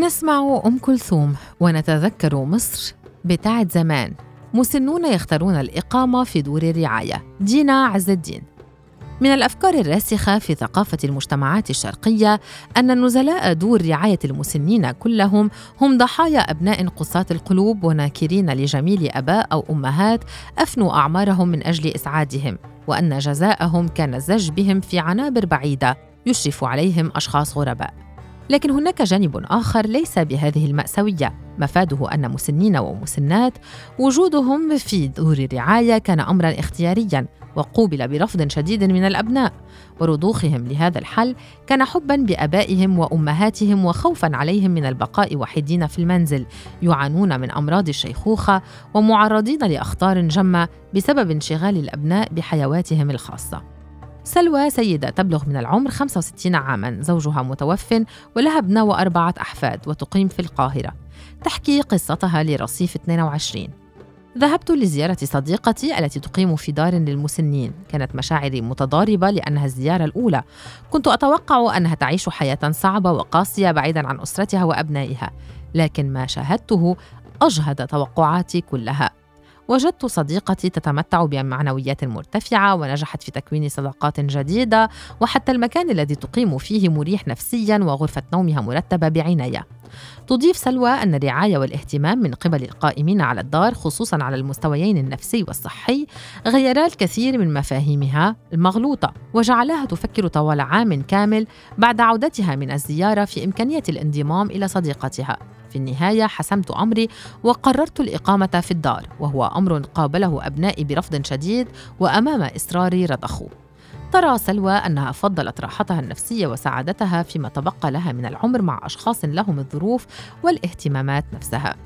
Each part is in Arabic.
نسمع أم كلثوم ونتذكر مصر بتاعت زمان. مسنون يختارون الإقامة في دور الرعاية. دينا عز الدين. من الأفكار الراسخة في ثقافة المجتمعات الشرقية أن نزلاء دور رعاية المسنين كلهم هم ضحايا أبناء قساة القلوب وناكرين لجميل أباء أو أمهات أفنوا أعمارهم من أجل إسعادهم وأن جزاءهم كان الزج بهم في عنابر بعيدة يشرف عليهم أشخاص غرباء. لكن هناك جانب آخر ليس بهذه المأساوية. مفاده أن مسنين ومسنات وجودهم في دور الرعاية كان أمرا اختياريا وقوبل برفض شديد من الأبناء. ورضوخهم لهذا الحل كان حبا بآبائهم وأمهاتهم وخوفا عليهم من البقاء وحيدين في المنزل. يعانون من أمراض الشيخوخة ومعرضين لأخطار جمة بسبب انشغال الأبناء بحيواتهم الخاصة. سلوى سيدة تبلغ من العمر 65 عاما زوجها متوف ولها ابنة وأربعة أحفاد وتقيم في القاهرة. تحكي قصتها لرصيف 22 ذهبت لزيارة صديقتي التي تقيم في دار للمسنين. كانت مشاعري متضاربة لأنها الزيارة الأولى. كنت أتوقع أنها تعيش حياة صعبة وقاسية بعيدا عن أسرتها وأبنائها لكن ما شاهدته أجهد توقعاتي كلها. وجدت صديقتي تتمتع بمعنويات مرتفعة ونجحت في تكوين صداقات جديدة وحتى المكان الذي تقيم فيه مريح نفسيا وغرفة نومها مرتبة بعناية. تضيف سلوى أن الرعاية والاهتمام من قبل القائمين على الدار خصوصا على المستويين النفسي والصحي غيرا الكثير من مفاهيمها المغلوطة وجعلها تفكر طوال عام كامل بعد عودتها من الزيارة في إمكانية الانضمام إلى صديقتها. في النهاية حسمت أمري وقررت الإقامة في الدار وهو أمر قابله أبنائي برفض شديد وأمام إصراري رضخوا ترى سلوى أنها فضلت راحتها النفسية وسعادتها فيما تبقى لها من العمر مع أشخاص لهم الظروف والاهتمامات نفسها.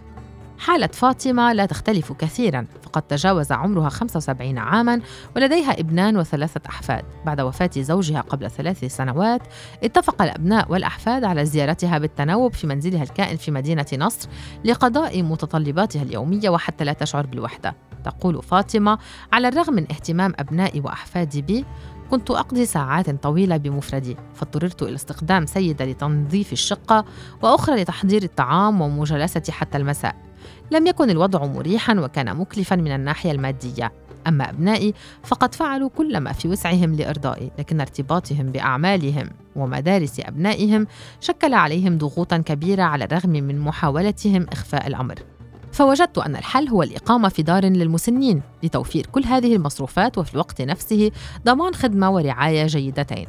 حالة فاطمة لا تختلف كثيرا فقد تجاوز عمرها 75 عاما ولديها ابنان وثلاثة أحفاد. بعد وفاة زوجها قبل ثلاث سنوات اتفق الأبناء والأحفاد على زيارتها بالتناوب في منزلها الكائن في مدينة نصر لقضاء متطلباتها اليومية وحتى لا تشعر بالوحدة. تقول فاطمة على الرغم من اهتمام أبنائي وأحفادي بي كنت أقضي ساعات طويلة بمفردي فاضطررت إلى استخدام سيدة لتنظيف الشقة وأخرى لتحضير الطعام ومجالستي حتى المساء. لم يكن الوضع مريحا وكان مكلفا من الناحية المادية. أما أبنائي فقد فعلوا كل ما في وسعهم لإرضائي لكن ارتباطهم بأعمالهم ومدارس أبنائهم شكل عليهم ضغوطا كبيرة على الرغم من محاولتهم إخفاء الأمر. فوجدت أن الحل هو الإقامة في دار للمسنين لتوفير كل هذه المصروفات وفي الوقت نفسه ضمان خدمة ورعاية جيدتين.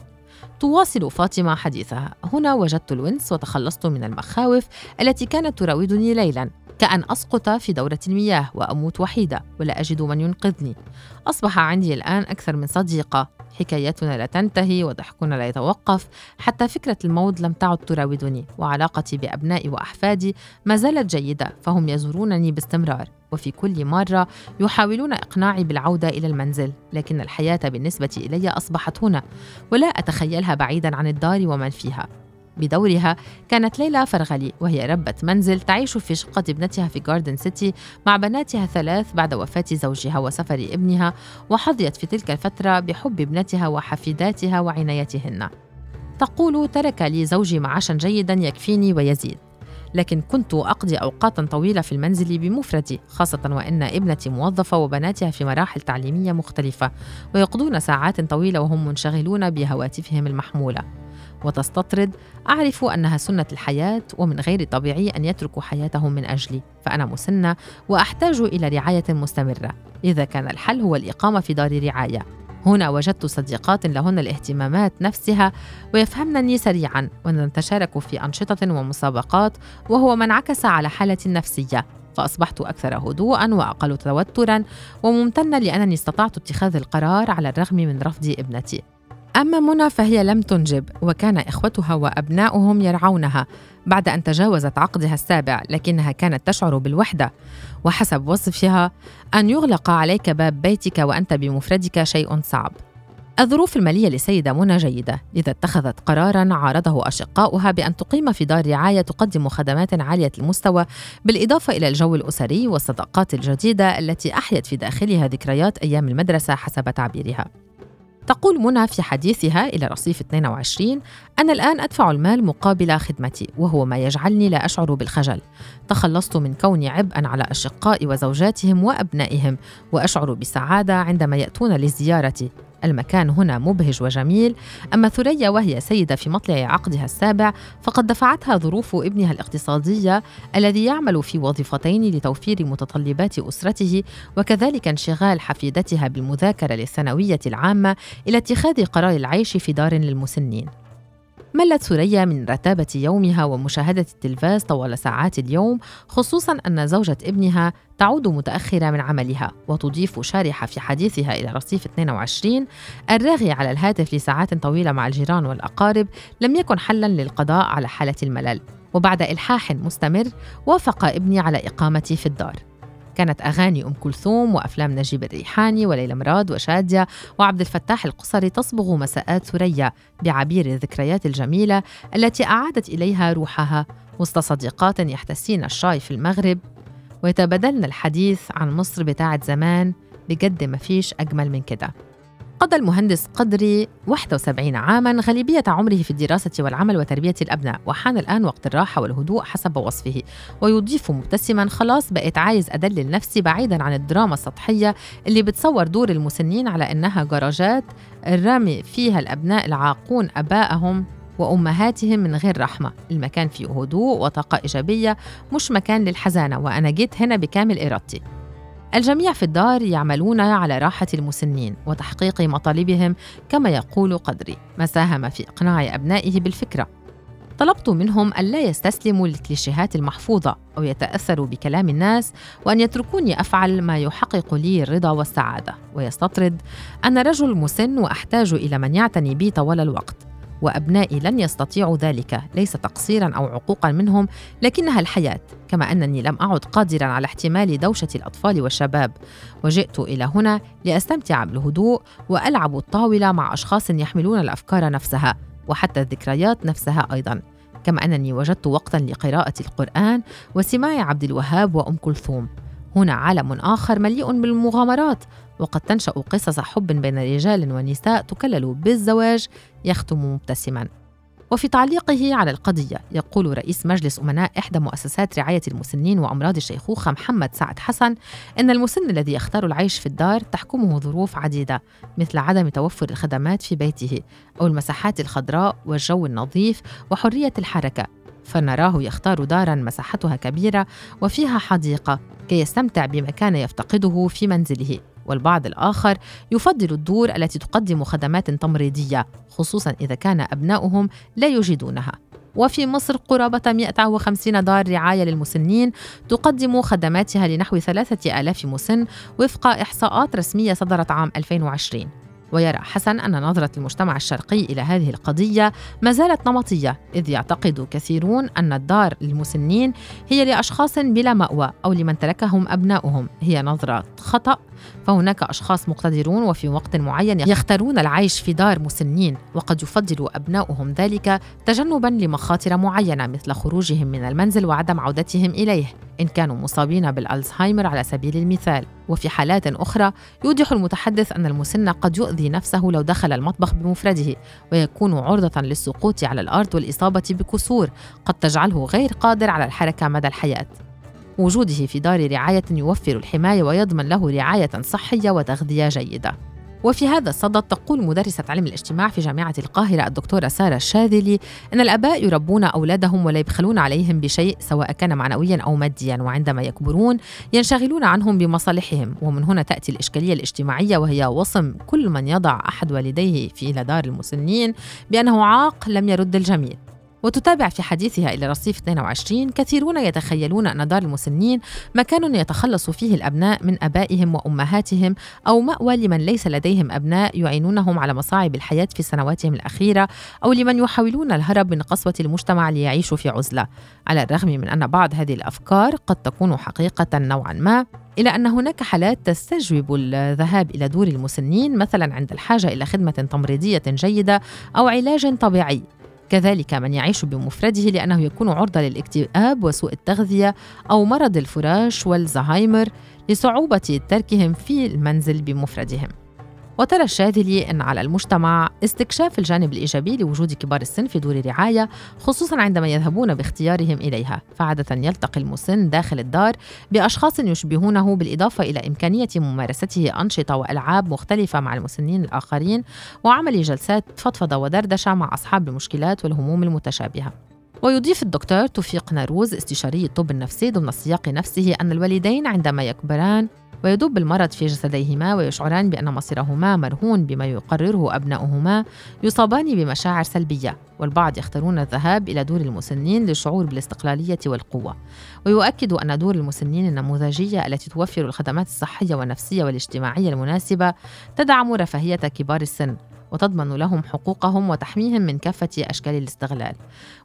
تواصل فاطمة حديثها. هنا وجدت الونس وتخلصت من المخاوف التي كانت تراودني ليلا. كأن أسقط في دورة المياه وأموت وحيدة ولا أجد من ينقذني. أصبح عندي الآن أكثر من صديقة. حكايتنا لا تنتهي وضحكنا لا يتوقف. حتى فكرة الموت لم تعد تراودني. وعلاقتي بأبنائي وأحفادي ما زالت جيدة فهم يزورونني باستمرار. وفي كل مرة يحاولون إقناعي بالعودة إلى المنزل لكن الحياة بالنسبة إلي أصبحت هنا. ولا أتخيلها بعيدا عن الدار ومن فيها. بدورها كانت ليلى فرغلي وهي ربة منزل تعيش في شقة ابنتها في جاردن سيتي مع بناتها ثلاث بعد وفاة زوجها وسفر ابنها وحظيت في تلك الفترة بحب ابنتها وحفيداتها وعنايتهن. تقول ترك لي زوجي معاشا جيدا يكفيني ويزيد. لكن كنت أقضي أوقاتا طويلة في المنزل بمفردي خاصة وأن ابنتي موظفة وبناتها في مراحل تعليمية مختلفة ويقضون ساعات طويلة وهم منشغلون بهواتفهم المحمولة. وتستطرد أعرف أنها سنة الحياة ومن غير طبيعي أن يتركوا حياتهم من أجلي فأنا مسنة وأحتاج إلى رعاية مستمرة. إذا كان الحل هو الإقامة في دار رعاية. هنا وجدت صديقات لهن الاهتمامات نفسها ويفهمنني سريعا ونتشارك في أنشطة ومسابقات وهو ما انعكس على حالتي النفسية. فأصبحت أكثر هدوءا وأقل توترا وممتنة لأنني استطعت اتخاذ القرار على الرغم من رفض ابنتي. أما منى فهي لم تنجب وكان إخوتها وأبناؤهم يرعونها بعد أن تجاوزت عقدها السابع لكنها كانت تشعر بالوحدة. وحسب وصفها أن يغلق عليك باب بيتك وأنت بمفردك شيء صعب. الظروف المالية لسيدة منى جيدة لذا اتخذت قرارا عارضه أشقاؤها بأن تقيم في دار رعاية تقدم خدمات عالية المستوى بالإضافة إلى الجو الأسري والصداقات الجديدة التي أحيت في داخلها ذكريات أيام المدرسة حسب تعبيرها. تقول منى في حديثها إلى رصيف 22 أنا الآن أدفع المال مقابل خدمتي وهو ما يجعلني لا أشعر بالخجل. تخلصت من كوني عبئا على أشقائي وزوجاتهم وأبنائهم وأشعر بالسعادة عندما يأتون لزيارتي. المكان هنا مبهج وجميل. أما ثريا وهي سيدة في مطلع عقدها السابع فقد دفعتها ظروف ابنها الاقتصادية الذي يعمل في وظيفتين لتوفير متطلبات أسرته وكذلك انشغال حفيدتها بالمذاكرة للثانوية العامة إلى اتخاذ قرار العيش في دار للمسنين. ملت ثريا من رتابة يومها ومشاهدة التلفاز طوال ساعات اليوم خصوصا أن زوجة ابنها تعود متأخرة من عملها وتضيف شارحة في حديثها إلى رصيف 22 الراغي على الهاتف لساعات طويلة مع الجيران والأقارب لم يكن حلا للقضاء على حالة الملل وبعد إلحاح مستمر وافق ابني على إقامتي في الدار. كانت أغاني أم كلثوم وأفلام نجيب الريحاني وليلى مراد وشادية وعبد الفتاح القصري تصبغ مساءات ثريا بعبير الذكريات الجميلة التي أعادت إليها روحها وسط صديقات يحتسين الشاي في المغرب. ويتبادلن الحديث عن مصر بتاعة زمان بجد ما فيش أجمل من كده. قضى المهندس قدري 71 عاما غالبية عمره في الدراسة والعمل وتربية الأبناء وحان الآن وقت الراحة والهدوء حسب وصفه. ويضيف مبتسما خلاص بقيت عايز أدلل نفسي بعيدا عن الدراما السطحية اللي بتصور دور المسنين على إنها جراجات الرامي فيها الأبناء العاقون أبائهم وأمهاتهم من غير رحمة. المكان فيه هدوء وطاقة إيجابية مش مكان للحزانة وأنا جيت هنا بكامل إرادتي. الجميع في الدار يعملون على راحة المسنين وتحقيق مطالبهم كما يقول قدري. ما ساهم في إقناع أبنائه بالفكرة. طلبت منهم ألا يستسلموا للكليشيهات المحفوظة أو يتأثروا بكلام الناس وأن يتركوني أفعل ما يحقق لي الرضا والسعادة. ويستطرد أنا رجل مسن وأحتاج إلى من يعتني بي طوال الوقت. وأبنائي لن يستطيعوا ذلك. ليس تقصيرا أو عقوقا منهم لكنها الحياة كما أنني لم أعد قادرا على احتمال دوشة الأطفال والشباب. وجئت إلى هنا لأستمتع بالهدوء وألعب الطاولة مع أشخاص يحملون الأفكار نفسها وحتى الذكريات نفسها أيضا. كما أنني وجدت وقتا لقراءة القرآن وسماع عبد الوهاب وأم كلثوم. هنا عالم آخر مليء بالمغامرات وقد تنشأ قصص حب بين رجال ونساء تكلل بالزواج يختم مبتسما. وفي تعليقه على القضية يقول رئيس مجلس أمناء إحدى مؤسسات رعاية المسنين وأمراض الشيخوخة محمد سعد حسن إن المسن الذي يختار العيش في الدار تحكمه ظروف عديدة مثل عدم توفر الخدمات في بيته أو المساحات الخضراء والجو النظيف وحرية الحركة فنراه يختار دارا مساحتها كبيرة وفيها حديقة كي يستمتع بما كان يفتقده في منزله. والبعض الآخر يفضل الدور التي تقدم خدمات تمريضية خصوصا إذا كان أبناؤهم لا يجدونها. وفي مصر قرابة 150 دار رعاية للمسنين تقدم خدماتها لنحو 3000 مسن وفق إحصاءات رسمية صدرت عام 2020 ويرى حسن أن نظرة المجتمع الشرقي إلى هذه القضية ما زالت نمطية إذ يعتقد كثيرون أن الدار للمسنين هي لأشخاص بلا مأوى أو لمن تركهم أبناؤهم. هي نظرة خطأ فهناك أشخاص مقتدرون وفي وقت معين يختارون العيش في دار مسنين وقد يفضل أبناؤهم ذلك تجنبا لمخاطر معينة مثل خروجهم من المنزل وعدم عودتهم إليه. إن كانوا مصابين بالألزهايمر على سبيل المثال. وفي حالات أخرى يوضح المتحدث أن المسن قد يؤذي نفسه لو دخل المطبخ بمفرده ويكون عرضة للسقوط على الأرض والإصابة بكسور قد تجعله غير قادر على الحركة مدى الحياة. وجوده في دار رعاية يوفر الحماية ويضمن له رعاية صحية وتغذية جيدة. وفي هذا الصدد تقول مدرسة علم الاجتماع في جامعة القاهرة الدكتورة سارة الشاذلي أن الآباء يربون أولادهم ولا يبخلون عليهم بشيء سواء كان معنويا أو ماديا. وعندما يكبرون ينشغلون عنهم بمصالحهم. ومن هنا تأتي الإشكالية الاجتماعية وهي وصم كل من يضع أحد والديه في دار المسنين بأنه عاق لم يرد الجميل وتتابع في حديثها إلى رصيف 22 كثيرون يتخيلون أن دار المسنين مكان يتخلص فيه الأبناء من أبائهم وأمهاتهم أو مأوى لمن ليس لديهم أبناء يعينونهم على مصاعب الحياة في سنواتهم الأخيرة أو لمن يحاولون الهرب من قسوة المجتمع ليعيشوا في عزلة. على الرغم من أن بعض هذه الأفكار قد تكون حقيقة نوعا ما إلى أن هناك حالات تستجوب الذهاب إلى دور المسنين مثلا عند الحاجة إلى خدمة تمريضية جيدة أو علاج طبيعي. كذلك من يعيش بمفرده لأنه يكون عرضة للاكتئاب وسوء التغذية أو مرض الفراش والزهايمر لصعوبة تركهم في المنزل بمفردهم. وترى الشاذلي أن على المجتمع استكشاف الجانب الإيجابي لوجود كبار السن في دور الرعاية خصوصا عندما يذهبون باختيارهم إليها. فعادة يلتقي المسن داخل الدار بأشخاص يشبهونه بالإضافة إلى إمكانية ممارسته أنشطة وألعاب مختلفة مع المسنين الآخرين وعمل جلسات فضفضة ودردشة مع أصحاب المشكلات والهموم المتشابهة. ويضيف الدكتور توفيق ناروز استشاري الطب النفسي ضمن السياق نفسه أن الوالدين عندما يكبران ويدب المرض في جسديهما ويشعران بأن مصيرهما مرهون بما يقرره أبناؤهما يصابان بمشاعر سلبية والبعض يختارون الذهاب إلى دور المسنين للشعور بالاستقلالية والقوة. ويؤكد أن دور المسنين النموذجية التي توفر الخدمات الصحية والنفسية والاجتماعية المناسبة تدعم رفاهية كبار السن. وتضمن لهم حقوقهم وتحميهم من كافة أشكال الاستغلال.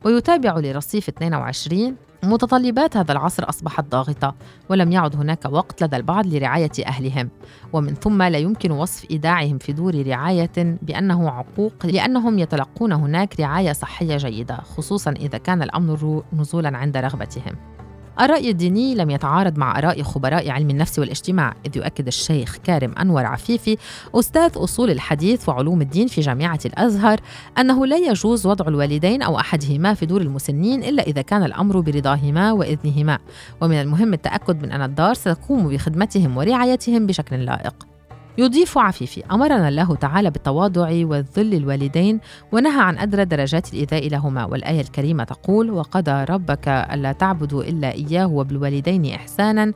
ويتابع لرصيف 22 متطلبات هذا العصر أصبحت ضاغطة ولم يعد هناك وقت لدى البعض لرعاية أهلهم. ومن ثم لا يمكن وصف إيداعهم في دور رعاية بأنه عقوق لأنهم يتلقون هناك رعاية صحية جيدة خصوصا إذا كان الأمر نزولا عند رغبتهم. الرأي الديني لم يتعارض مع آراء خبراء علم النفس والاجتماع إذ يؤكد الشيخ كارم أنور عفيفي أستاذ أصول الحديث وعلوم الدين في جامعة الأزهر أنه لا يجوز وضع الوالدين أو أحدهما في دور المسنين إلا إذا كان الأمر برضاهما وإذنهما. ومن المهم التأكد من أن الدار ستقوم بخدمتهم ورعايتهم بشكل لائق. يضيف عفيفي. أمرنا الله تعالى بالتواضع والذل الوالدين ونهى عن أدرى درجات الإيذاء لهما. والآية الكريمة تقول وقضى ربك ألا تعبدوا إلا إياه وبالوالدين إحسانا.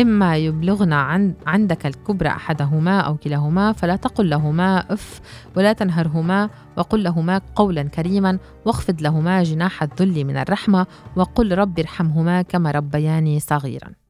إما يبلغن عن عندك الكبر أحدهما أو كلاهما فلا تقل لهما أف ولا تنهرهما. وقل لهما قولا كريما واخفض لهما جناح الذل من الرحمة. وقل رب ارحمهما كما ربياني صغيرا.